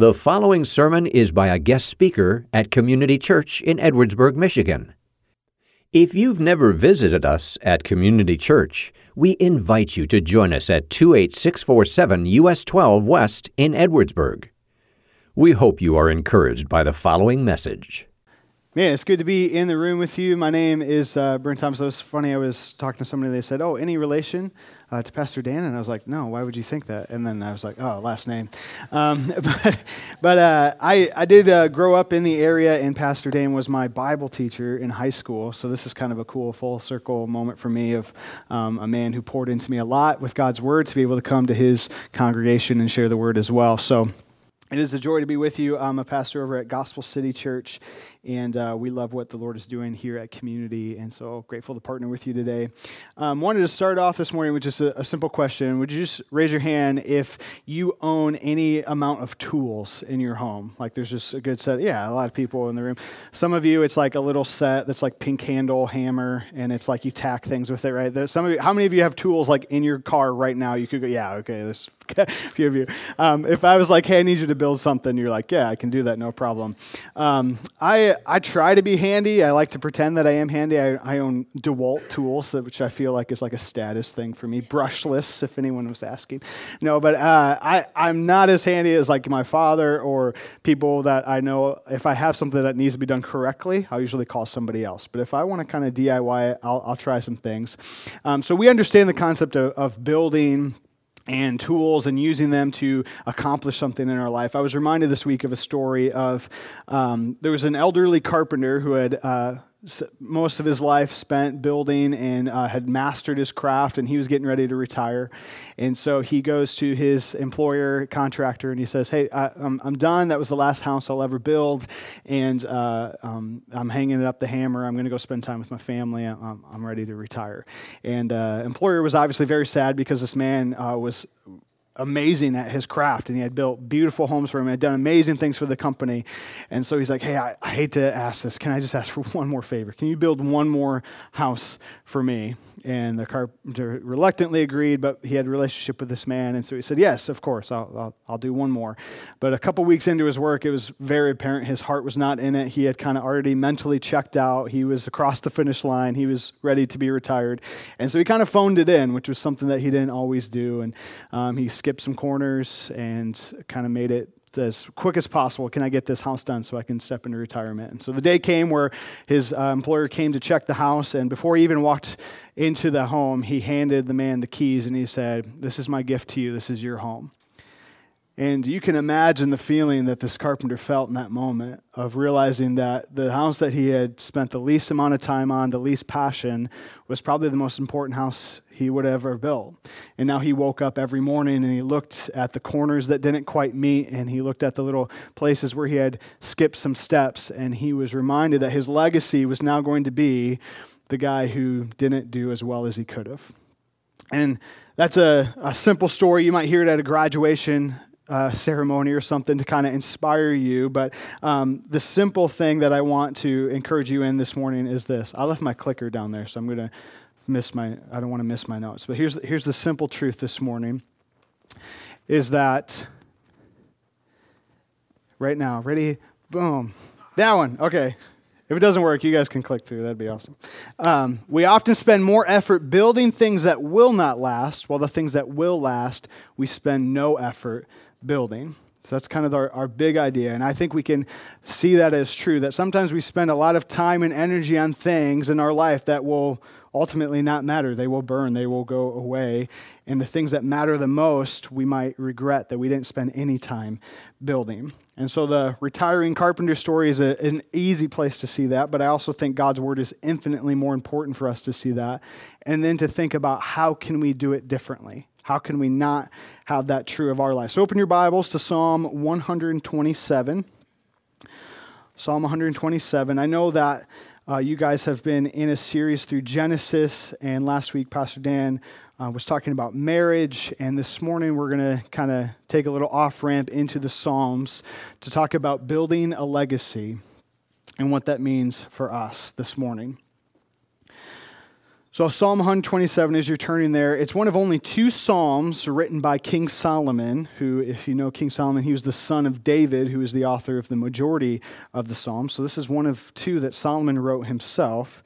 The following sermon is by a guest speaker at Community Church in Edwardsburg, Michigan. If you've never visited us at Community Church, we invite you to join us at 28647 US 12 West in Edwardsburg. We hope you are encouraged by the following message. Man, it's good to be in the room with you. My name is uh, Brent Thomas. It was funny. I was talking to somebody. They said, "Oh, any relation uh, to Pastor Dan?" And I was like, "No. Why would you think that?" And then I was like, "Oh, last name." Um, but but uh, I I did uh, grow up in the area, and Pastor Dan was my Bible teacher in high school. So this is kind of a cool full circle moment for me of um, a man who poured into me a lot with God's word to be able to come to his congregation and share the word as well. So. It is a joy to be with you. I'm a pastor over at Gospel City Church, and uh, we love what the Lord is doing here at Community, and so grateful to partner with you today. Um, wanted to start off this morning with just a, a, simple question. Would you just raise your hand if you own any amount of tools in your home? Like there's just a good set. Yeah, a lot of people in the room. Some of you, it's like a little set that's like pink handle hammer, and it's like you tack things with it, right? There's some of you, how many of you have tools like in your car right now? You could go, yeah, okay, this a few of you. Um, if I was like, hey, I need you to build something, you're like, yeah, I can do that, no problem. Um, I, I try to be handy. I like to pretend that I am handy. I, I own DeWalt tools, which I feel like is like a status thing for me. Brushless, if anyone was asking. No, but uh, I, I'm not as handy as like my father or people that I know. If I have something that needs to be done correctly, I'll usually call somebody else. But if I want to kind of DIY it, I'll, I'll try some things. Um, so we understand the concept of, of building and tools and using them to accomplish something in our life. I was reminded this week of a story of um, there was an elderly carpenter who had uh, most of his life spent building and uh, had mastered his craft and he was getting ready to retire. And so he goes to his employer contractor and he says hey I, am I'm done. That was the last house i'll ever build and uh, um, i'm hanging it up the hammer. I'm going to go spend time with my family. I'm, I'm ready to retire. And uh, employer was obviously very sad because this man uh, was amazing at his craft and he had built beautiful homes for him and had done amazing things for the company. And so he's like, Hey, I, I hate to ask this. Can I just ask for one more favor? Can you build one more house for me? And the carpenter reluctantly agreed, but he had a relationship with this man. And so he said, Yes, of course, I'll, I'll, I'll do one more. But a couple weeks into his work, it was very apparent his heart was not in it. He had kind of already mentally checked out. He was across the finish line. He was ready to be retired. And so he kind of phoned it in, which was something that he didn't always do. And um, he skipped some corners and kind of made it as quick as possible. Can I get this house done so I can step into retirement? And so the day came where his uh, employer came to check the house, and before he even walked into the home, he handed the man the keys and he said, This is my gift to you. This is your home. And you can imagine the feeling that this carpenter felt in that moment of realizing that the house that he had spent the least amount of time on, the least passion, was probably the most important house he would ever build. And now he woke up every morning and he looked at the corners that didn't quite meet and he looked at the little places where he had skipped some steps and he was reminded that his legacy was now going to be the guy who didn't do as well as he could have. And that's a, a simple story. You might hear it at a graduation uh, ceremony or something to kind of inspire you. But um, the simple thing that I want to encourage you in this morning is this. I left my clicker down there, so I'm going to miss my I don't want to miss my notes. But here's here's the simple truth this morning is that right now, ready? Boom. That one. Okay. If it doesn't work, you guys can click through. That'd be awesome. Um, we often spend more effort building things that will not last, while the things that will last, we spend no effort building. So that's kind of our, our big idea. And I think we can see that as true that sometimes we spend a lot of time and energy on things in our life that will ultimately not matter. They will burn, they will go away. And the things that matter the most, we might regret that we didn't spend any time building. And so the retiring carpenter story is, a, is an easy place to see that, but I also think God's word is infinitely more important for us to see that. And then to think about how can we do it differently? How can we not have that true of our life? So open your Bibles to Psalm 127. Psalm 127. I know that uh, you guys have been in a series through Genesis, and last week Pastor Dan uh, was talking about marriage, and this morning we're going to kind of take a little off ramp into the Psalms to talk about building a legacy and what that means for us this morning. So, Psalm 127, as you're turning there, it's one of only two Psalms written by King Solomon, who, if you know King Solomon, he was the son of David, who is the author of the majority of the Psalms. So, this is one of two that Solomon wrote himself.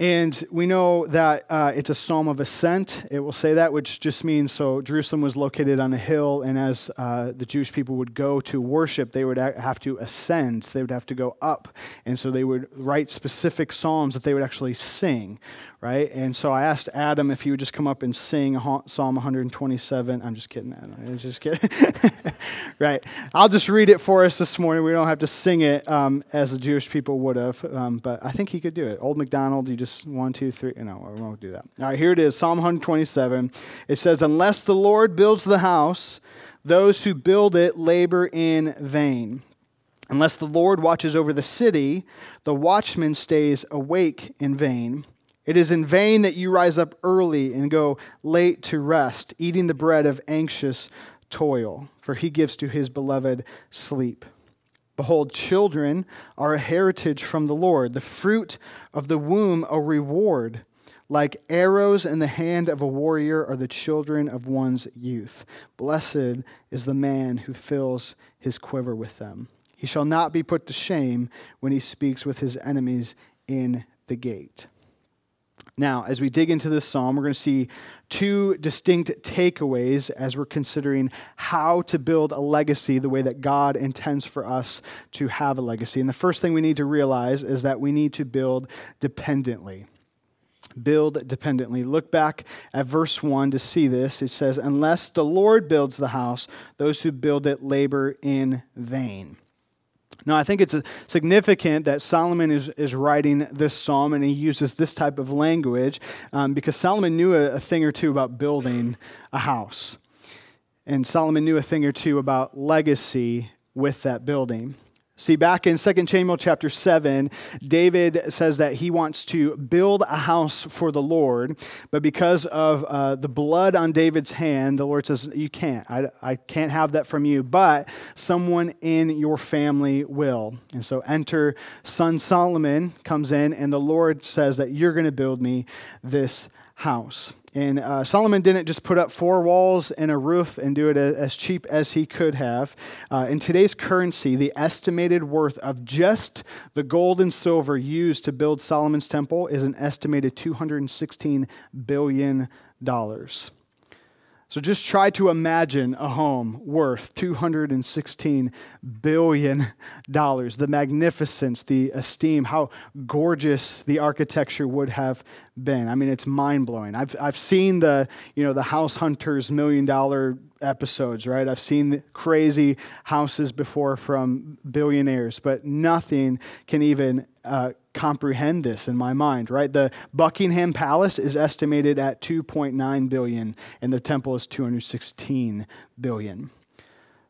And we know that uh, it's a psalm of ascent. It will say that, which just means so Jerusalem was located on a hill, and as uh, the Jewish people would go to worship, they would have to ascend. They would have to go up. And so they would write specific psalms that they would actually sing right? And so I asked Adam if he would just come up and sing Psalm 127. I'm just kidding, Adam. I'm just kidding. right. I'll just read it for us this morning. We don't have to sing it um, as the Jewish people would have, um, but I think he could do it. Old McDonald, you just one, two, three. No, we won't do that. All right, here it is Psalm 127. It says, Unless the Lord builds the house, those who build it labor in vain. Unless the Lord watches over the city, the watchman stays awake in vain. It is in vain that you rise up early and go late to rest, eating the bread of anxious toil, for he gives to his beloved sleep. Behold, children are a heritage from the Lord, the fruit of the womb a reward. Like arrows in the hand of a warrior are the children of one's youth. Blessed is the man who fills his quiver with them. He shall not be put to shame when he speaks with his enemies in the gate. Now, as we dig into this psalm, we're going to see two distinct takeaways as we're considering how to build a legacy the way that God intends for us to have a legacy. And the first thing we need to realize is that we need to build dependently. Build dependently. Look back at verse 1 to see this. It says, Unless the Lord builds the house, those who build it labor in vain. Now, I think it's significant that Solomon is, is writing this psalm and he uses this type of language um, because Solomon knew a, a thing or two about building a house. And Solomon knew a thing or two about legacy with that building. See, back in 2 Samuel chapter 7, David says that he wants to build a house for the Lord, but because of uh, the blood on David's hand, the Lord says, You can't. I, I can't have that from you, but someone in your family will. And so enter son Solomon comes in, and the Lord says that you're going to build me this house. And uh, Solomon didn't just put up four walls and a roof and do it as cheap as he could have. Uh, in today's currency, the estimated worth of just the gold and silver used to build Solomon's temple is an estimated $216 billion. So just try to imagine a home worth $216 billion. The magnificence, the esteem, how gorgeous the architecture would have been. I mean, it's mind blowing. I've, I've seen the, you know, the House Hunters million dollar episodes, right? I've seen crazy houses before from billionaires, but nothing can even uh, comprehend this in my mind, right? The Buckingham Palace is estimated at 2.9 billion and the temple is 216 billion.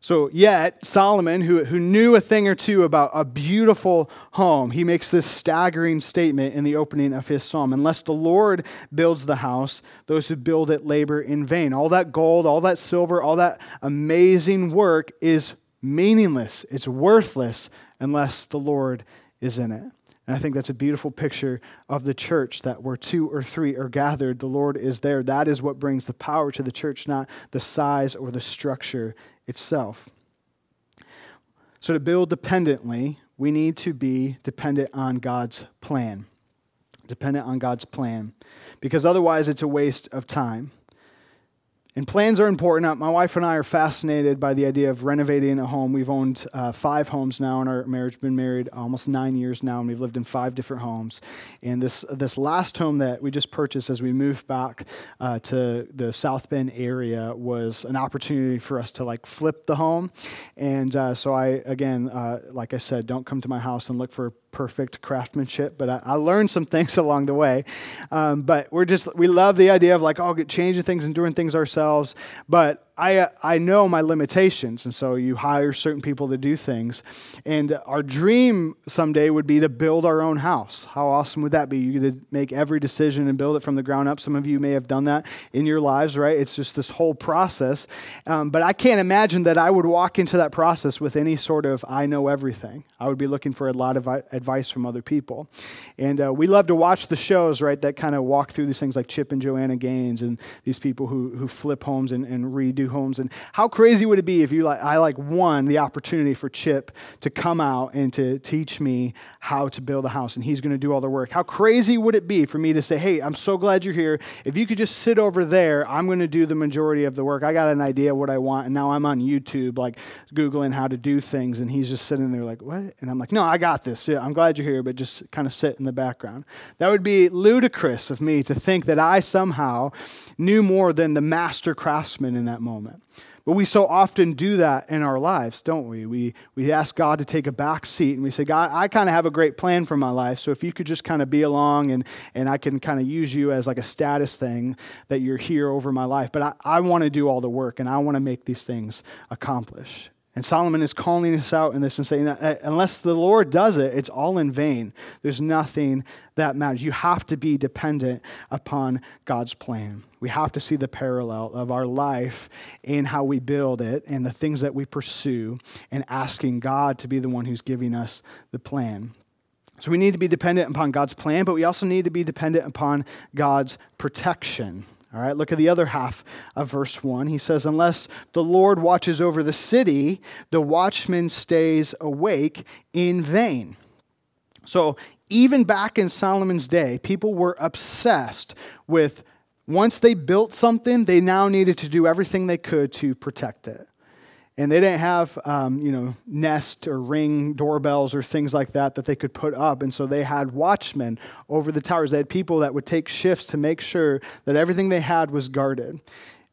So, yet, Solomon, who, who knew a thing or two about a beautiful home, he makes this staggering statement in the opening of his psalm Unless the Lord builds the house, those who build it labor in vain. All that gold, all that silver, all that amazing work is meaningless, it's worthless unless the Lord is in it. And I think that's a beautiful picture of the church that where two or three are gathered, the Lord is there. That is what brings the power to the church, not the size or the structure itself. So, to build dependently, we need to be dependent on God's plan. Dependent on God's plan. Because otherwise, it's a waste of time. And plans are important. My wife and I are fascinated by the idea of renovating a home. We've owned uh, five homes now in our marriage, been married almost nine years now, and we've lived in five different homes. And this, this last home that we just purchased as we moved back uh, to the South Bend area was an opportunity for us to like flip the home. And uh, so I, again, uh, like I said, don't come to my house and look for perfect craftsmanship, but I, I, learned some things along the way. Um, but we're just, we love the idea of like, oh, changing things and doing things ourselves. But I, I know my limitations, and so you hire certain people to do things. And our dream someday would be to build our own house. How awesome would that be? You to make every decision and build it from the ground up. Some of you may have done that in your lives, right? It's just this whole process. Um, but I can't imagine that I would walk into that process with any sort of I know everything. I would be looking for a lot of advice from other people. And uh, we love to watch the shows, right, that kind of walk through these things like Chip and Joanna Gaines and these people who, who flip homes and, and redo homes. And how crazy would it be if you like I like won the opportunity for Chip to come out and to teach me how to build a house and he's going to do all the work. How crazy would it be for me to say, "Hey, I'm so glad you're here. If you could just sit over there, I'm going to do the majority of the work. I got an idea what I want and now I'm on YouTube like googling how to do things and he's just sitting there like, "What?" And I'm like, "No, I got this. Yeah, I'm glad you're here, but just kind of sit in the background." That would be ludicrous of me to think that I somehow knew more than the master craftsman in that moment. But we so often do that in our lives, don't we? We, we ask God to take a back seat and we say, God, I kind of have a great plan for my life. So if you could just kind of be along and, and I can kind of use you as like a status thing that you're here over my life. But I, I want to do all the work and I want to make these things accomplish. And Solomon is calling us out in this and saying that unless the Lord does it, it's all in vain. There's nothing that matters. You have to be dependent upon God's plan. We have to see the parallel of our life in how we build it and the things that we pursue and asking God to be the one who's giving us the plan. So we need to be dependent upon God's plan, but we also need to be dependent upon God's protection. All right, look at the other half of verse 1. He says, Unless the Lord watches over the city, the watchman stays awake in vain. So, even back in Solomon's day, people were obsessed with once they built something, they now needed to do everything they could to protect it and they didn't have um, you know nest or ring doorbells or things like that that they could put up. And so they had watchmen over the towers. They had people that would take shifts to make sure that everything they had was guarded.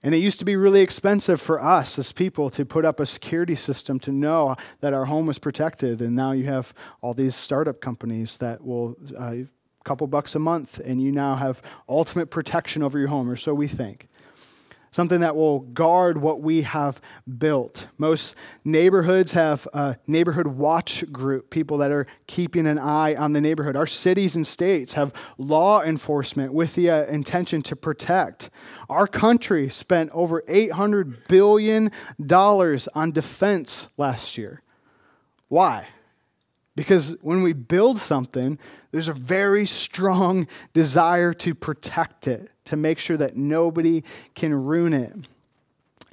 And it used to be really expensive for us as people to put up a security system to know that our home was protected. And now you have all these startup companies that will uh, couple bucks a month and you now have ultimate protection over your home or so we think something that will guard what we have built. Most neighborhoods have a neighborhood watch group, people that are keeping an eye on the neighborhood. Our cities and states have law enforcement with the uh, intention to protect. Our country spent over $800 billion on defense last year. Why? Because when we build something, there's a very strong desire to protect it, to make sure that nobody can ruin it.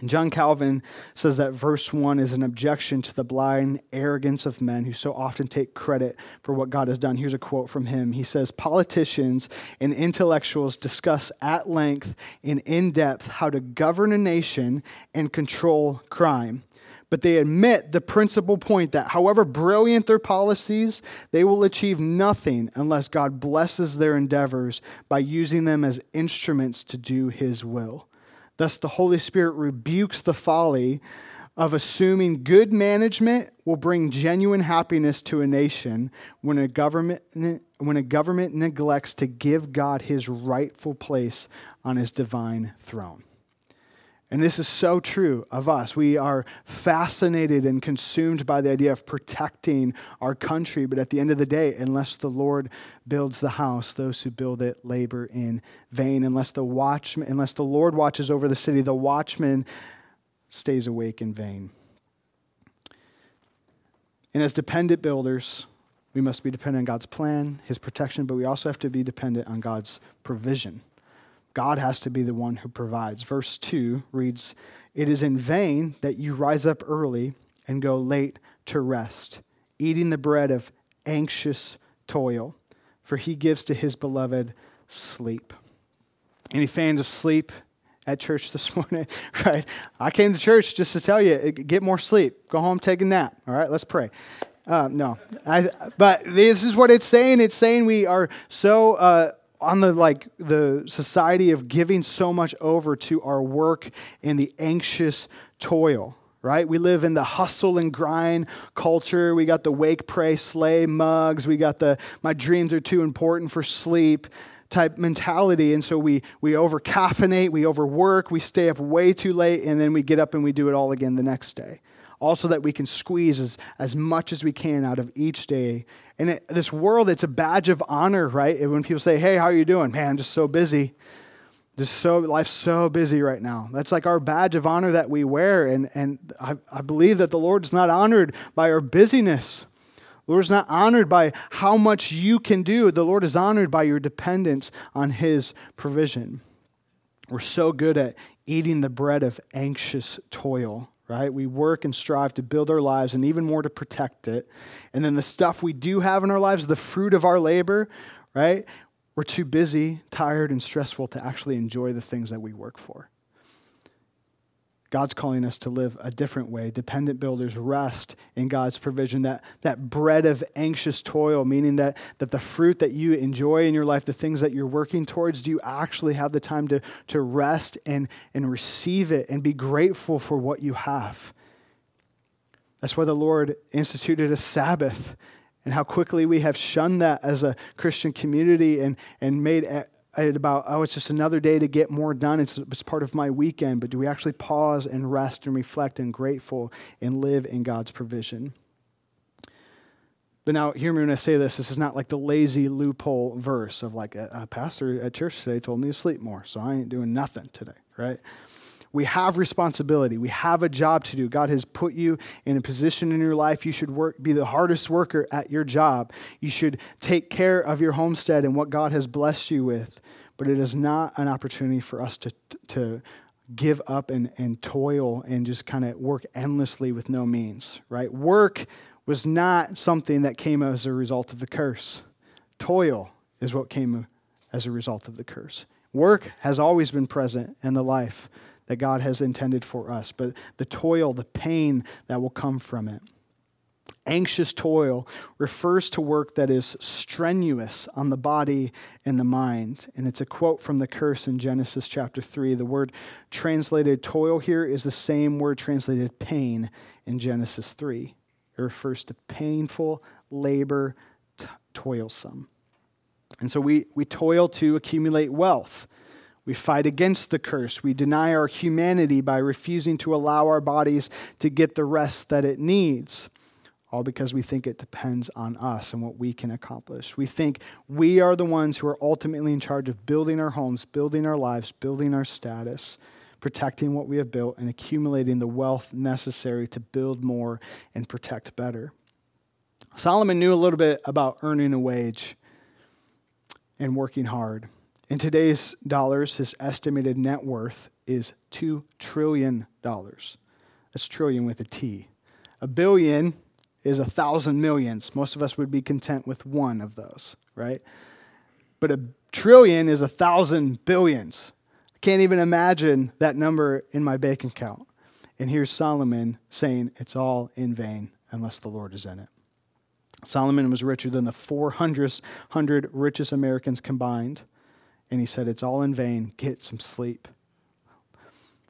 And John Calvin says that verse 1 is an objection to the blind arrogance of men who so often take credit for what God has done. Here's a quote from him. He says, Politicians and intellectuals discuss at length and in depth how to govern a nation and control crime but they admit the principal point that however brilliant their policies, they will achieve nothing unless God blesses their endeavors by using them as instruments to do his will. Thus, the Holy Spirit rebukes the folly of assuming good management will bring genuine happiness to a nation when a government, when a government neglects to give God his rightful place on his divine throne. And this is so true of us. We are fascinated and consumed by the idea of protecting our country, but at the end of the day, unless the Lord builds the house, those who build it labor in vain. Unless the watchman, unless the Lord watches over the city, the watchman stays awake in vain. And as dependent builders, we must be dependent on God's plan, his protection, but we also have to be dependent on God's provision. God has to be the one who provides. Verse 2 reads, It is in vain that you rise up early and go late to rest, eating the bread of anxious toil, for he gives to his beloved sleep. Any fans of sleep at church this morning? right? I came to church just to tell you get more sleep, go home, take a nap. All right, let's pray. Uh, no, I, but this is what it's saying. It's saying we are so. Uh, on the like the society of giving so much over to our work and the anxious toil right we live in the hustle and grind culture we got the wake pray slay mugs we got the my dreams are too important for sleep type mentality. And so we, we over caffeinate, we overwork, we stay up way too late, and then we get up and we do it all again the next day. Also, that we can squeeze as, as much as we can out of each day. And it, this world, it's a badge of honor, right? When people say, Hey, how are you doing? Man, I'm just so busy. Just so life's so busy right now. That's like our badge of honor that we wear. And, and I, I believe that the Lord is not honored by our busyness. The Lord is not honored by how much you can do. The Lord is honored by your dependence on His provision. We're so good at eating the bread of anxious toil, right? We work and strive to build our lives and even more to protect it. And then the stuff we do have in our lives, the fruit of our labor, right? We're too busy, tired, and stressful to actually enjoy the things that we work for. God's calling us to live a different way. Dependent builders rest in God's provision. That, that bread of anxious toil, meaning that, that the fruit that you enjoy in your life, the things that you're working towards, do you actually have the time to, to rest and, and receive it and be grateful for what you have? That's why the Lord instituted a Sabbath and how quickly we have shunned that as a Christian community and, and made about, oh, it's just another day to get more done. It's, it's part of my weekend. But do we actually pause and rest and reflect and grateful and live in God's provision? But now, hear me when I say this. This is not like the lazy loophole verse of like a, a pastor at church today told me to sleep more, so I ain't doing nothing today, right? We have responsibility. We have a job to do. God has put you in a position in your life. You should work, be the hardest worker at your job. You should take care of your homestead and what God has blessed you with. But it is not an opportunity for us to, to give up and, and toil and just kind of work endlessly with no means, right? Work was not something that came as a result of the curse. Toil is what came as a result of the curse. Work has always been present in the life that God has intended for us, but the toil, the pain that will come from it. Anxious toil refers to work that is strenuous on the body and the mind. And it's a quote from the curse in Genesis chapter 3. The word translated toil here is the same word translated pain in Genesis 3. It refers to painful labor, t- toilsome. And so we, we toil to accumulate wealth. We fight against the curse. We deny our humanity by refusing to allow our bodies to get the rest that it needs, all because we think it depends on us and what we can accomplish. We think we are the ones who are ultimately in charge of building our homes, building our lives, building our status, protecting what we have built, and accumulating the wealth necessary to build more and protect better. Solomon knew a little bit about earning a wage and working hard. In today's dollars, his estimated net worth is $2 trillion. That's trillion with a T. A billion is a thousand millions. Most of us would be content with one of those, right? But a trillion is a thousand billions. I can't even imagine that number in my bank account. And here's Solomon saying it's all in vain unless the Lord is in it. Solomon was richer than the 400 richest Americans combined. And he said, It's all in vain. Get some sleep.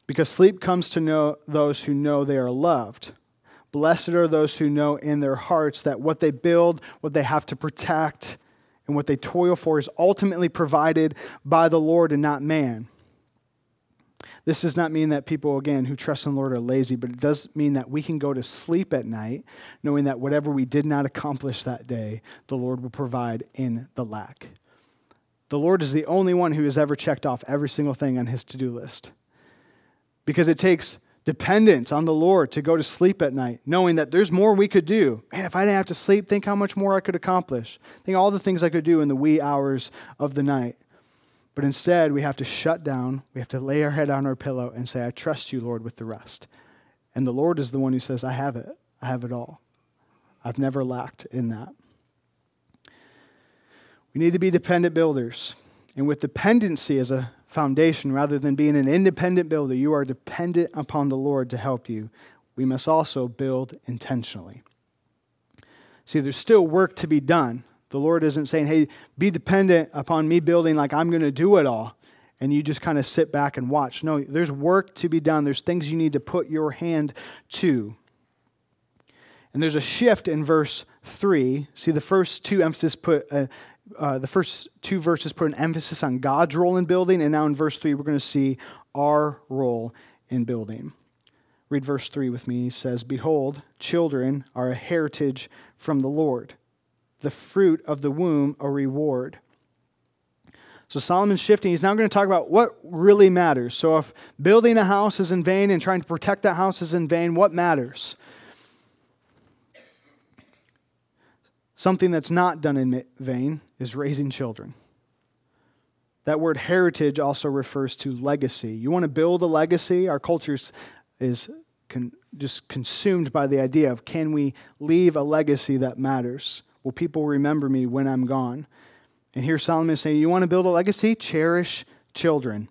Because sleep comes to know those who know they are loved. Blessed are those who know in their hearts that what they build, what they have to protect, and what they toil for is ultimately provided by the Lord and not man. This does not mean that people, again, who trust in the Lord are lazy, but it does mean that we can go to sleep at night knowing that whatever we did not accomplish that day, the Lord will provide in the lack. The Lord is the only one who has ever checked off every single thing on his to do list. Because it takes dependence on the Lord to go to sleep at night, knowing that there's more we could do. Man, if I didn't have to sleep, think how much more I could accomplish. Think all the things I could do in the wee hours of the night. But instead, we have to shut down, we have to lay our head on our pillow and say, I trust you, Lord, with the rest. And the Lord is the one who says, I have it. I have it all. I've never lacked in that. We need to be dependent builders. And with dependency as a foundation, rather than being an independent builder, you are dependent upon the Lord to help you. We must also build intentionally. See, there's still work to be done. The Lord isn't saying, hey, be dependent upon me building like I'm going to do it all. And you just kind of sit back and watch. No, there's work to be done. There's things you need to put your hand to. And there's a shift in verse 3. See, the first two emphasis put a, uh, the first two verses put an emphasis on God's role in building, and now in verse 3, we're going to see our role in building. Read verse 3 with me. He says, Behold, children are a heritage from the Lord, the fruit of the womb a reward. So Solomon's shifting. He's now going to talk about what really matters. So if building a house is in vain and trying to protect that house is in vain, what matters? Something that's not done in vain is raising children. That word heritage also refers to legacy. You want to build a legacy? Our culture is con- just consumed by the idea of can we leave a legacy that matters? Will people remember me when I'm gone? And here Solomon is saying, You want to build a legacy? Cherish children,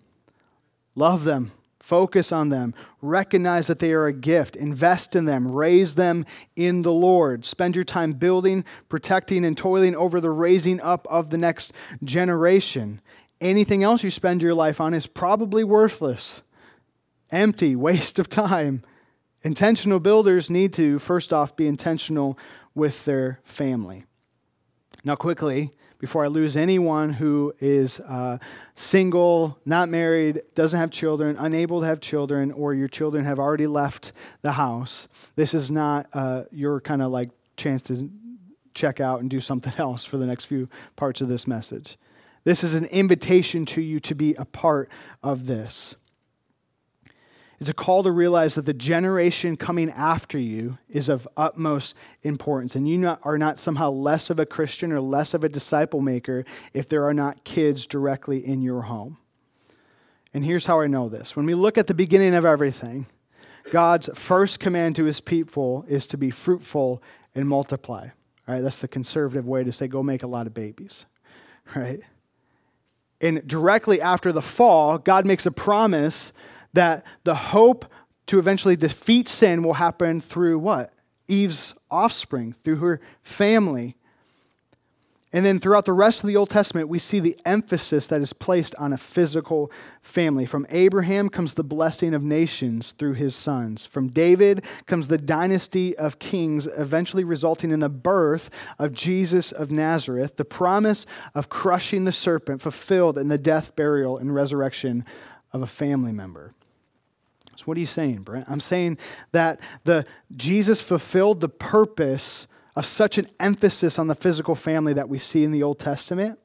love them, focus on them, recognize that they are a gift, invest in them, raise them in the Lord. Spend your time building, protecting, and toiling over the raising up of the next generation. Anything else you spend your life on is probably worthless, empty, waste of time. Intentional builders need to, first off, be intentional with their family. Now, quickly, before I lose anyone who is uh, single, not married, doesn't have children, unable to have children, or your children have already left the house, this is not uh, your kind of like chance to check out and do something else for the next few parts of this message. This is an invitation to you to be a part of this. It's a call to realize that the generation coming after you is of utmost importance. And you not, are not somehow less of a Christian or less of a disciple maker if there are not kids directly in your home. And here's how I know this. When we look at the beginning of everything, God's first command to his people is to be fruitful and multiply. All right, that's the conservative way to say go make a lot of babies. Right? And directly after the fall, God makes a promise that the hope to eventually defeat sin will happen through what? Eve's offspring, through her family. And then throughout the rest of the Old Testament, we see the emphasis that is placed on a physical family. From Abraham comes the blessing of nations through his sons. From David comes the dynasty of kings, eventually resulting in the birth of Jesus of Nazareth, the promise of crushing the serpent fulfilled in the death, burial, and resurrection of a family member. So what are you saying, Brent? I'm saying that the Jesus fulfilled the purpose of such an emphasis on the physical family that we see in the Old Testament.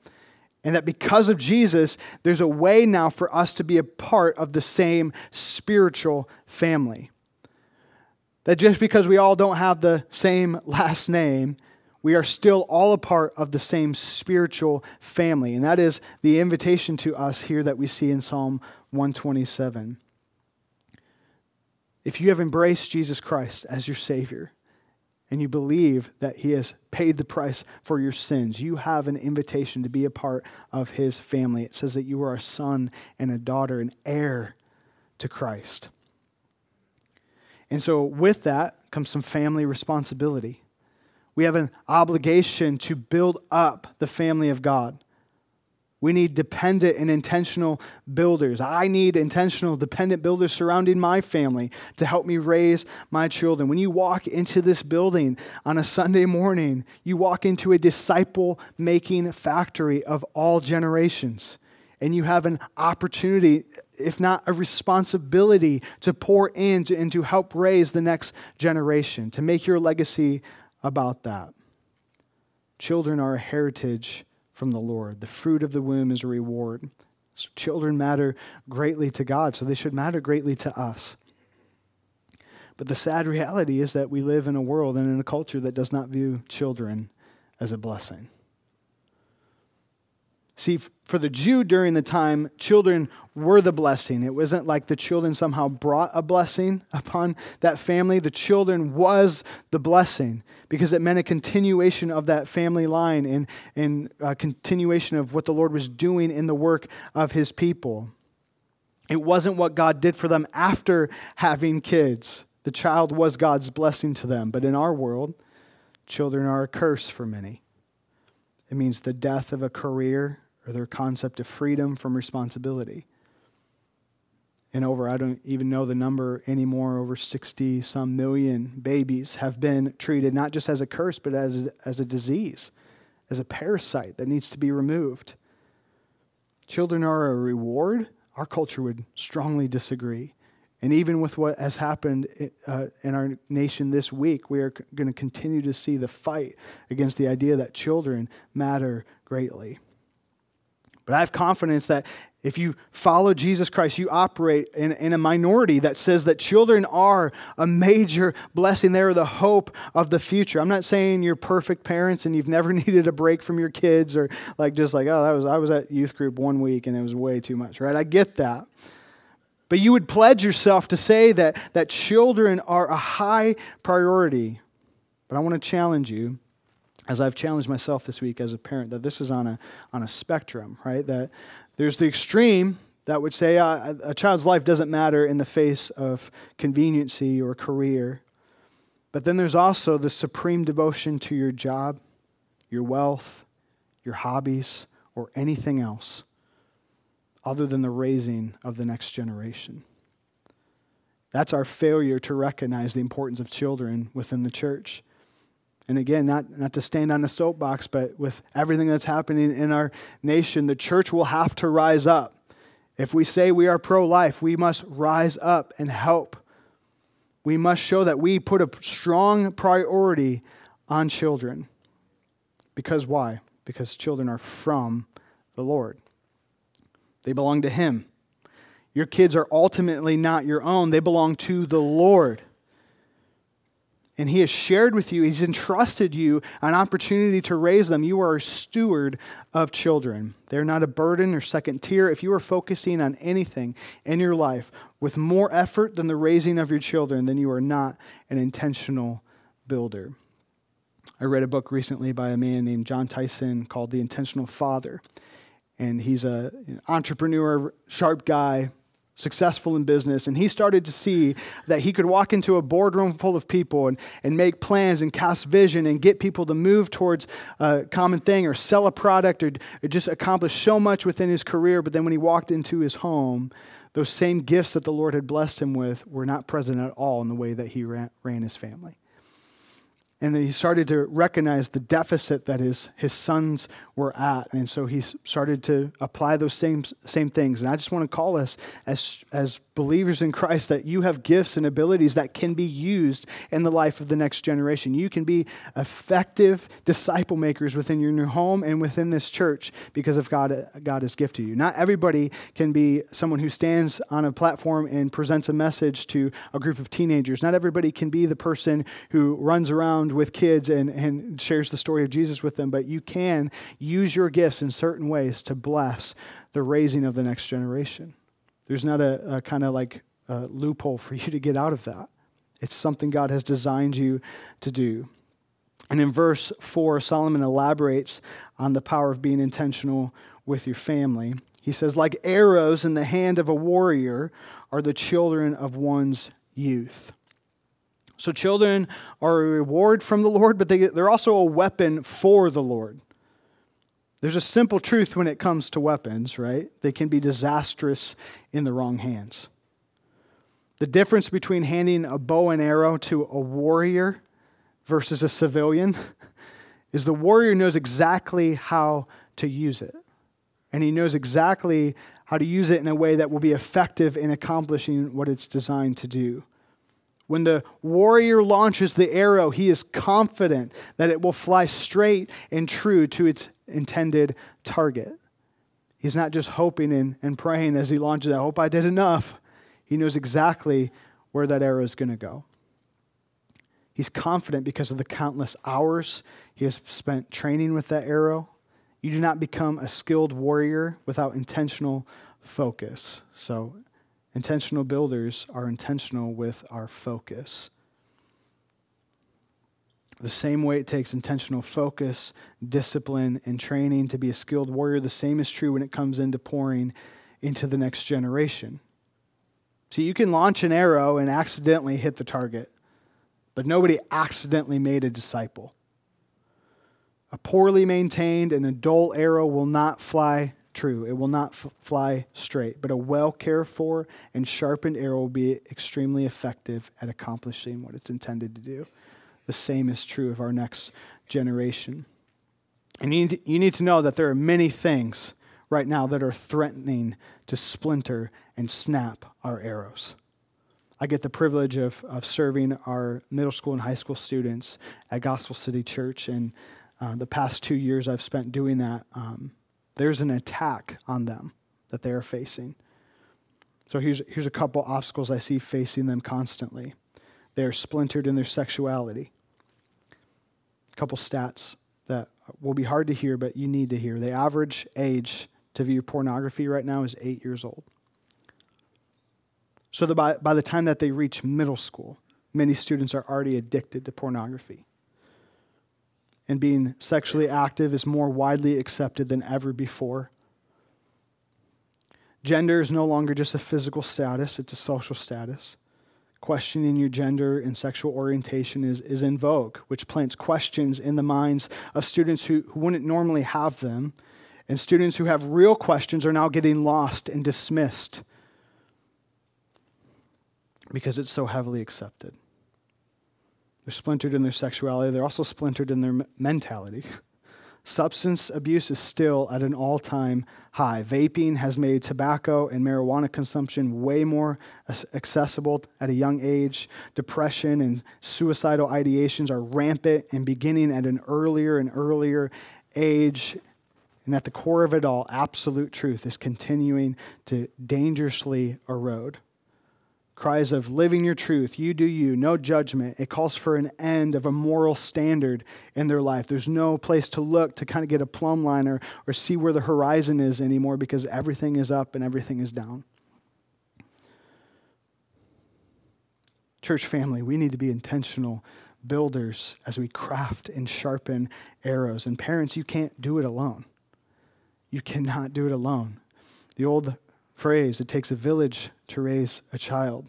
And that because of Jesus, there's a way now for us to be a part of the same spiritual family. That just because we all don't have the same last name, we are still all a part of the same spiritual family. And that is the invitation to us here that we see in Psalm 127. If you have embraced Jesus Christ as your Savior and you believe that He has paid the price for your sins, you have an invitation to be a part of His family. It says that you are a son and a daughter, an heir to Christ. And so, with that comes some family responsibility. We have an obligation to build up the family of God. We need dependent and intentional builders. I need intentional, dependent builders surrounding my family to help me raise my children. When you walk into this building on a Sunday morning, you walk into a disciple making factory of all generations. And you have an opportunity, if not a responsibility, to pour into and to help raise the next generation, to make your legacy about that. Children are a heritage from the Lord. The fruit of the womb is a reward. So children matter greatly to God, so they should matter greatly to us. But the sad reality is that we live in a world and in a culture that does not view children as a blessing. See, for the Jew during the time, children were the blessing. It wasn't like the children somehow brought a blessing upon that family. The children was the blessing because it meant a continuation of that family line and, and a continuation of what the Lord was doing in the work of his people. It wasn't what God did for them after having kids. The child was God's blessing to them. But in our world, children are a curse for many. It means the death of a career, or their concept of freedom from responsibility. And over, I don't even know the number anymore, over 60 some million babies have been treated not just as a curse, but as, as a disease, as a parasite that needs to be removed. Children are a reward. Our culture would strongly disagree. And even with what has happened uh, in our nation this week, we are going to continue to see the fight against the idea that children matter greatly. But I have confidence that if you follow Jesus Christ, you operate in, in a minority that says that children are a major blessing. They are the hope of the future. I'm not saying you're perfect parents and you've never needed a break from your kids or like just like, oh, that was I was at youth group one week and it was way too much, right? I get that. But you would pledge yourself to say that, that children are a high priority. But I want to challenge you, as I've challenged myself this week as a parent, that this is on a, on a spectrum, right? That there's the extreme that would say uh, a child's life doesn't matter in the face of conveniency or career. But then there's also the supreme devotion to your job, your wealth, your hobbies, or anything else other than the raising of the next generation. That's our failure to recognize the importance of children within the church. And again, not, not to stand on a soapbox, but with everything that's happening in our nation, the church will have to rise up. If we say we are pro life, we must rise up and help. We must show that we put a strong priority on children. Because why? Because children are from the Lord. They belong to Him. Your kids are ultimately not your own, they belong to the Lord. And He has shared with you, He's entrusted you an opportunity to raise them. You are a steward of children. They're not a burden or second tier. If you are focusing on anything in your life with more effort than the raising of your children, then you are not an intentional builder. I read a book recently by a man named Jon Tyson called The Intentional Father and he's a entrepreneur, sharp guy, successful in business, and he started to see that he could walk into a boardroom full of people and, and make plans and cast vision and get people to move towards a common thing or sell a product or, or just accomplish so much within his career. But then when he walked into his home, those same gifts that the Lord had blessed him with were not present at all in the way that he ran, ran his family. And then he started to recognize the deficit that his, his sons were at. And so he started to apply those same, same things. And I just want to call us as, as believers in Christ that you have gifts and abilities that can be used in the life of the next generation. You can be effective disciple makers within your new home and within this church because of God, God has gifted you. Not everybody can be someone who stands on a platform and presents a message to a group of teenagers. Not everybody can be the person who runs around with kids and, and shares the story of Jesus with them, but you can use your gifts in certain ways to bless the raising of the next generation. There's not a, a kind of like a loophole for you to get out of that. It's something God has designed you to do. And in verse 4, Solomon elaborates on the power of being intentional with your family. He says, like arrows in the hand of a warrior are the children of one's youth. So, children are a reward from the Lord, but they, they're also a weapon for the Lord. There's a simple truth when it comes to weapons, right? They can be disastrous in the wrong hands. The difference between handing a bow and arrow to a warrior versus a civilian is the warrior knows exactly how to use it. And he knows exactly how to use it in a way that will be effective in accomplishing what it's designed to do. When the warrior launches the arrow, he is confident that it will fly straight and true to its intended target. He's not just hoping and, and praying as he launches, I hope I did enough. He knows exactly where that arrow is going to go. He's confident because of the countless hours he has spent training with that arrow. You do not become a skilled warrior without intentional focus. So, intentional builders are intentional with our focus. The same way it takes intentional focus, discipline, and training to be a skilled warrior, the same is true when it comes into pouring into the next generation. See, you can launch an arrow and accidentally hit the target, but nobody accidentally made a disciple. A poorly maintained and a dull arrow will not fly true. It will not f- fly straight, but a well cared for and sharpened arrow will be extremely effective at accomplishing what it's intended to do. The same is true of our next generation. And you need, to, you need to know that there are many things right now that are threatening to splinter and snap our arrows. I get the privilege of, of serving our middle school and high school students at Gospel City Church. And uh, the past two years I've spent doing that, um, there's an attack on them that they are facing. So here's, here's a couple obstacles I see facing them constantly. They are splintered in their sexuality. A couple stats that will be hard to hear, but you need to hear. The average age to view pornography right now is eight years old. So that by, by the time that they reach middle school, many students are already addicted to pornography. And being sexually active is more widely accepted than ever before. Gender is no longer just a physical status, it's a social status. Questioning your gender and sexual orientation is, is in vogue, which plants questions in the minds of students who, who wouldn't normally have them. And students who have real questions are now getting lost and dismissed because it's so heavily accepted. They're splintered in their sexuality, they're also splintered in their mentality. Substance abuse is still at an all time high. Vaping has made tobacco and marijuana consumption way more accessible at a young age. Depression and suicidal ideations are rampant and beginning at an earlier and earlier age. And at the core of it all, absolute truth is continuing to dangerously erode cries of living your truth, you do you, no judgment. It calls for an end of a moral standard in their life. There's no place to look to kind of get a plumb line or, or see where the horizon is anymore because everything is up and everything is down. Church family, we need to be intentional builders as we craft and sharpen arrows. And parents, you can't do it alone. You cannot do it alone. The old phrase it takes a village to raise a child.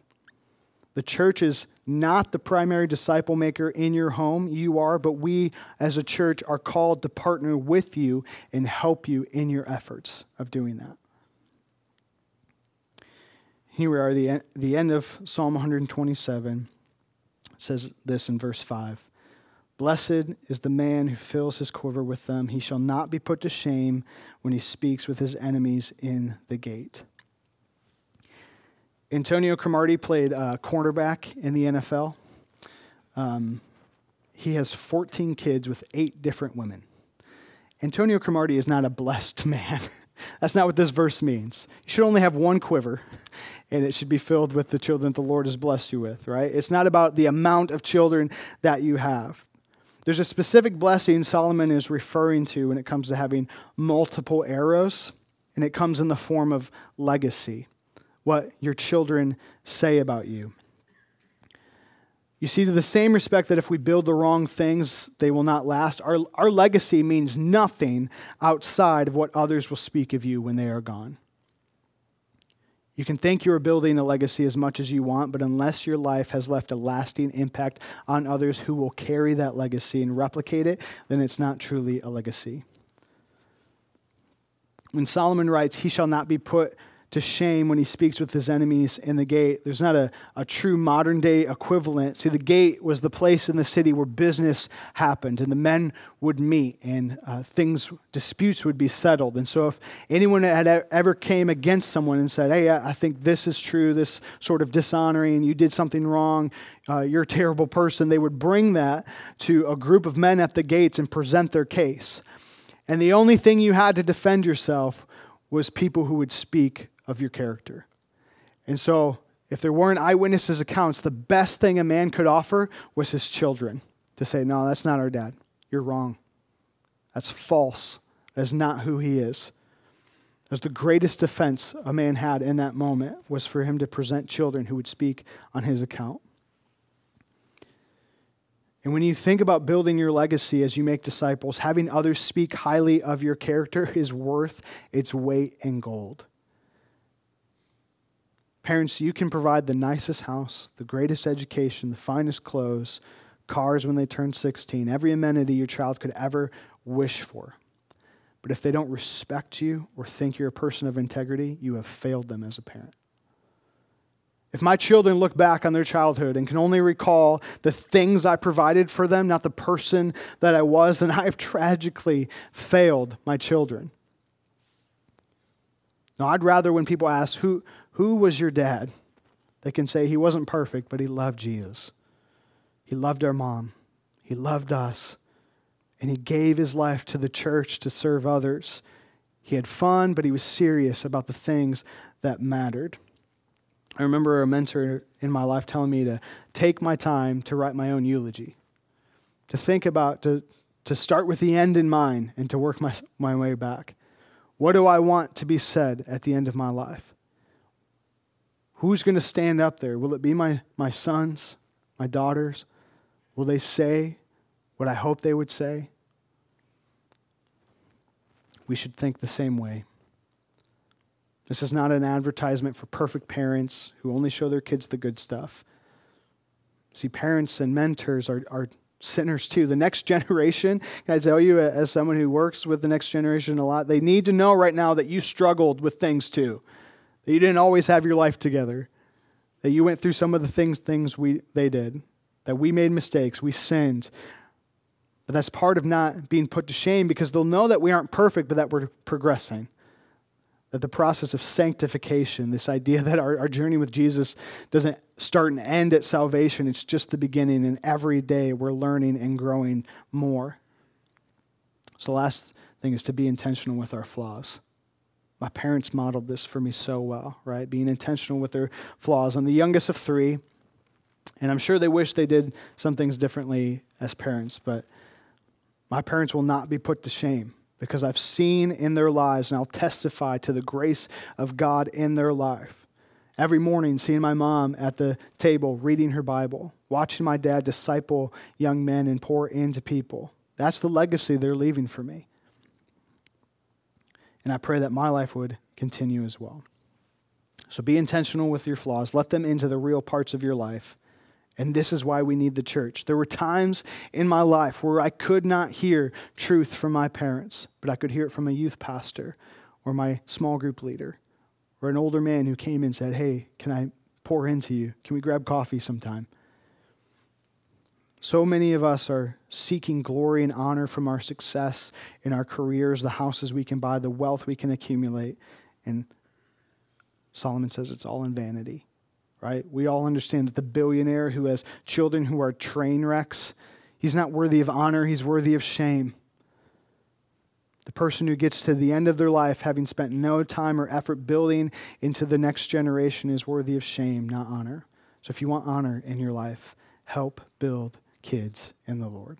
The church is not the primary disciple maker in your home. You are, but we as a church are called to partner with you and help you in your efforts of doing that. Here we are, the, the end of Psalm 127 it says this in verse 5 Blessed is the man who fills his quiver with them. He shall not be put to shame when he speaks with his enemies in the gate. Antonio Cromartie played uh, cornerback in the NFL. Um, he has 14 kids with eight different women. Antonio Cromartie is not a blessed man. That's not what this verse means. You should only have one quiver, and it should be filled with the children that the Lord has blessed you with, right? It's not about the amount of children that you have. There's a specific blessing Solomon is referring to when it comes to having multiple arrows, and it comes in the form of legacy what your children say about you. You see, to the same respect that if we build the wrong things, they will not last, our, our legacy means nothing outside of what others will speak of you when they are gone. You can think you are building a legacy as much as you want, but unless your life has left a lasting impact on others who will carry that legacy and replicate it, then it's not truly a legacy. When Solomon writes, He shall not be put to shame when he speaks with his enemies in the gate. There's not a, a true modern day equivalent. See, the gate was the place in the city where business happened and the men would meet and uh, things, disputes would be settled. And so if anyone had ever came against someone and said, hey, I think this is true, this sort of dishonoring, you did something wrong, uh, you're a terrible person, they would bring that to a group of men at the gates and present their case. And the only thing you had to defend yourself was people who would speak of your character. And so, if there weren't eyewitnesses' accounts, the best thing a man could offer was his children to say, No, that's not our dad. You're wrong. That's false. That's not who he is. As the greatest defense a man had in that moment was for him to present children who would speak on his account. And when you think about building your legacy as you make disciples, having others speak highly of your character is worth its weight in gold. Parents, you can provide the nicest house, the greatest education, the finest clothes, cars when they turn 16, every amenity your child could ever wish for. But if they don't respect you or think you're a person of integrity, you have failed them as a parent. If my children look back on their childhood and can only recall the things I provided for them, not the person that I was, then I have tragically failed my children. Now, I'd rather when people ask, Who, who was your dad? They can say he wasn't perfect, but he loved Jesus. He loved our mom. He loved us. And he gave his life to the church to serve others. He had fun, but he was serious about the things that mattered. I remember a mentor in my life telling me to take my time to write my own eulogy, to think about, to, to start with the end in mind and to work my, my way back. What do I want to be said at the end of my life? Who's going to stand up there? Will it be my, my sons, my daughters? Will they say what I hope they would say? We should think the same way. This is not an advertisement for perfect parents who only show their kids the good stuff. See, parents and mentors are, are sinners too. The next generation, I tell you, as someone who works with the next generation a lot, they need to know right now that you struggled with things too, that you didn't always have your life together, that you went through some of the things things we they did, that we made mistakes, we sinned. But that's part of not being put to shame because they'll know that we aren't perfect, but that we're progressing that the process of sanctification, this idea that our, our journey with Jesus doesn't start and end at salvation, it's just the beginning, and every day we're learning and growing more. So, the last thing is to be intentional with our flaws. My parents modeled this for me so well, right? Being intentional with their flaws. I'm the youngest of three, and I'm sure they wish they did some things differently as parents, but my parents will not be put to shame because I've seen in their lives and I'll testify to the grace of God in their life. Every morning, seeing my mom at the table reading her Bible, watching my dad disciple young men and pour into people. That's the legacy they're leaving for me. And I pray that my life would continue as well. So be intentional with your flaws, let them into the real parts of your life. And this is why we need the church. There were times in my life where I could not hear truth from my parents, but I could hear it from a youth pastor or my small group leader or an older man who came and said, Hey, can I pour into you? Can we grab coffee sometime? So many of us are seeking glory and honor from our success in our careers, the houses we can buy, the wealth we can accumulate. And Solomon says it's all in vanity right? We all understand that the billionaire who has children who are train wrecks, he's not worthy of honor, he's worthy of shame. The person who gets to the end of their life having spent no time or effort building into the next generation is worthy of shame, not honor. So if you want honor in your life, help build kids in the Lord.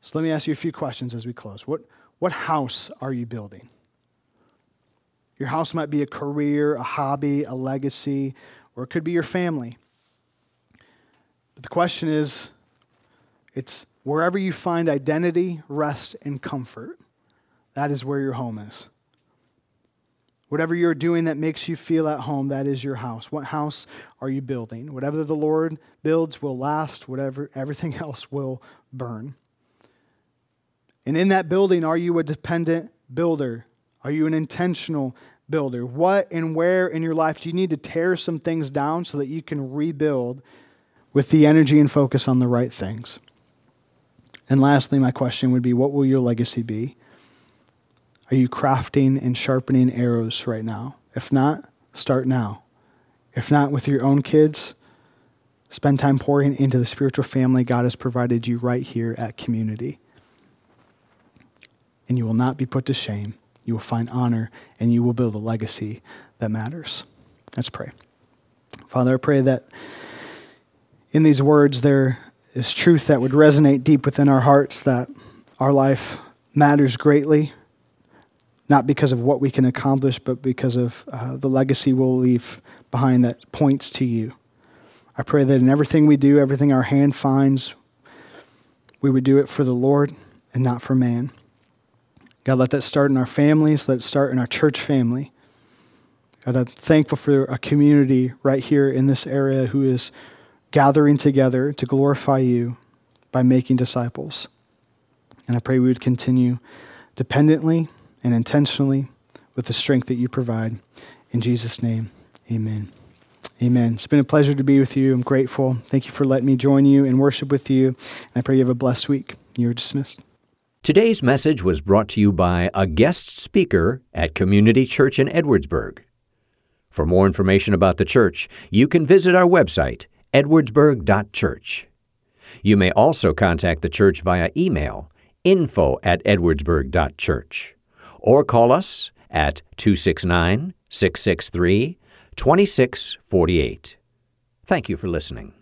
So let me ask you a few questions as we close. What, what house are you building? Your house might be a career, a hobby, a legacy, or it could be your family. But the question is it's wherever you find identity, rest, and comfort, that is where your home is. Whatever you're doing that makes you feel at home, that is your house. What house are you building? Whatever the Lord builds will last, whatever everything else will burn. And in that building, are you a dependent builder? Are you an intentional builder? What and where in your life do you need to tear some things down so that you can rebuild with the energy and focus on the right things? And lastly, my question would be what will your legacy be? Are you crafting and sharpening arrows right now? If not, start now. If not with your own kids, spend time pouring into the spiritual family God has provided you right here at community. And you will not be put to shame you will find honor, and you will build a legacy that matters. Let's pray. Father, I pray that in these words there is truth that would resonate deep within our hearts, that our life matters greatly, not because of what we can accomplish, but because of uh, the legacy we'll leave behind that points to you. I pray that in everything we do, everything our hand finds, we would do it for the Lord and not for man. God, let that start in our families, let it start in our church family. God, I'm thankful for a community right here in this area who is gathering together to glorify you by making disciples. And I pray we would continue dependently and intentionally with the strength that you provide. In Jesus' name, amen. Amen. It's been a pleasure to be with you. I'm grateful. Thank you for letting me join you and worship with you. And I pray you have a blessed week. You're dismissed. Today's message was brought to you by a guest speaker at Community Church in Edwardsburg. For more information about the church, you can visit our website, edwardsburg.church. You may also contact the church via email, info at edwardsburg.church, or call us at 269 663 2648. Thank you for listening.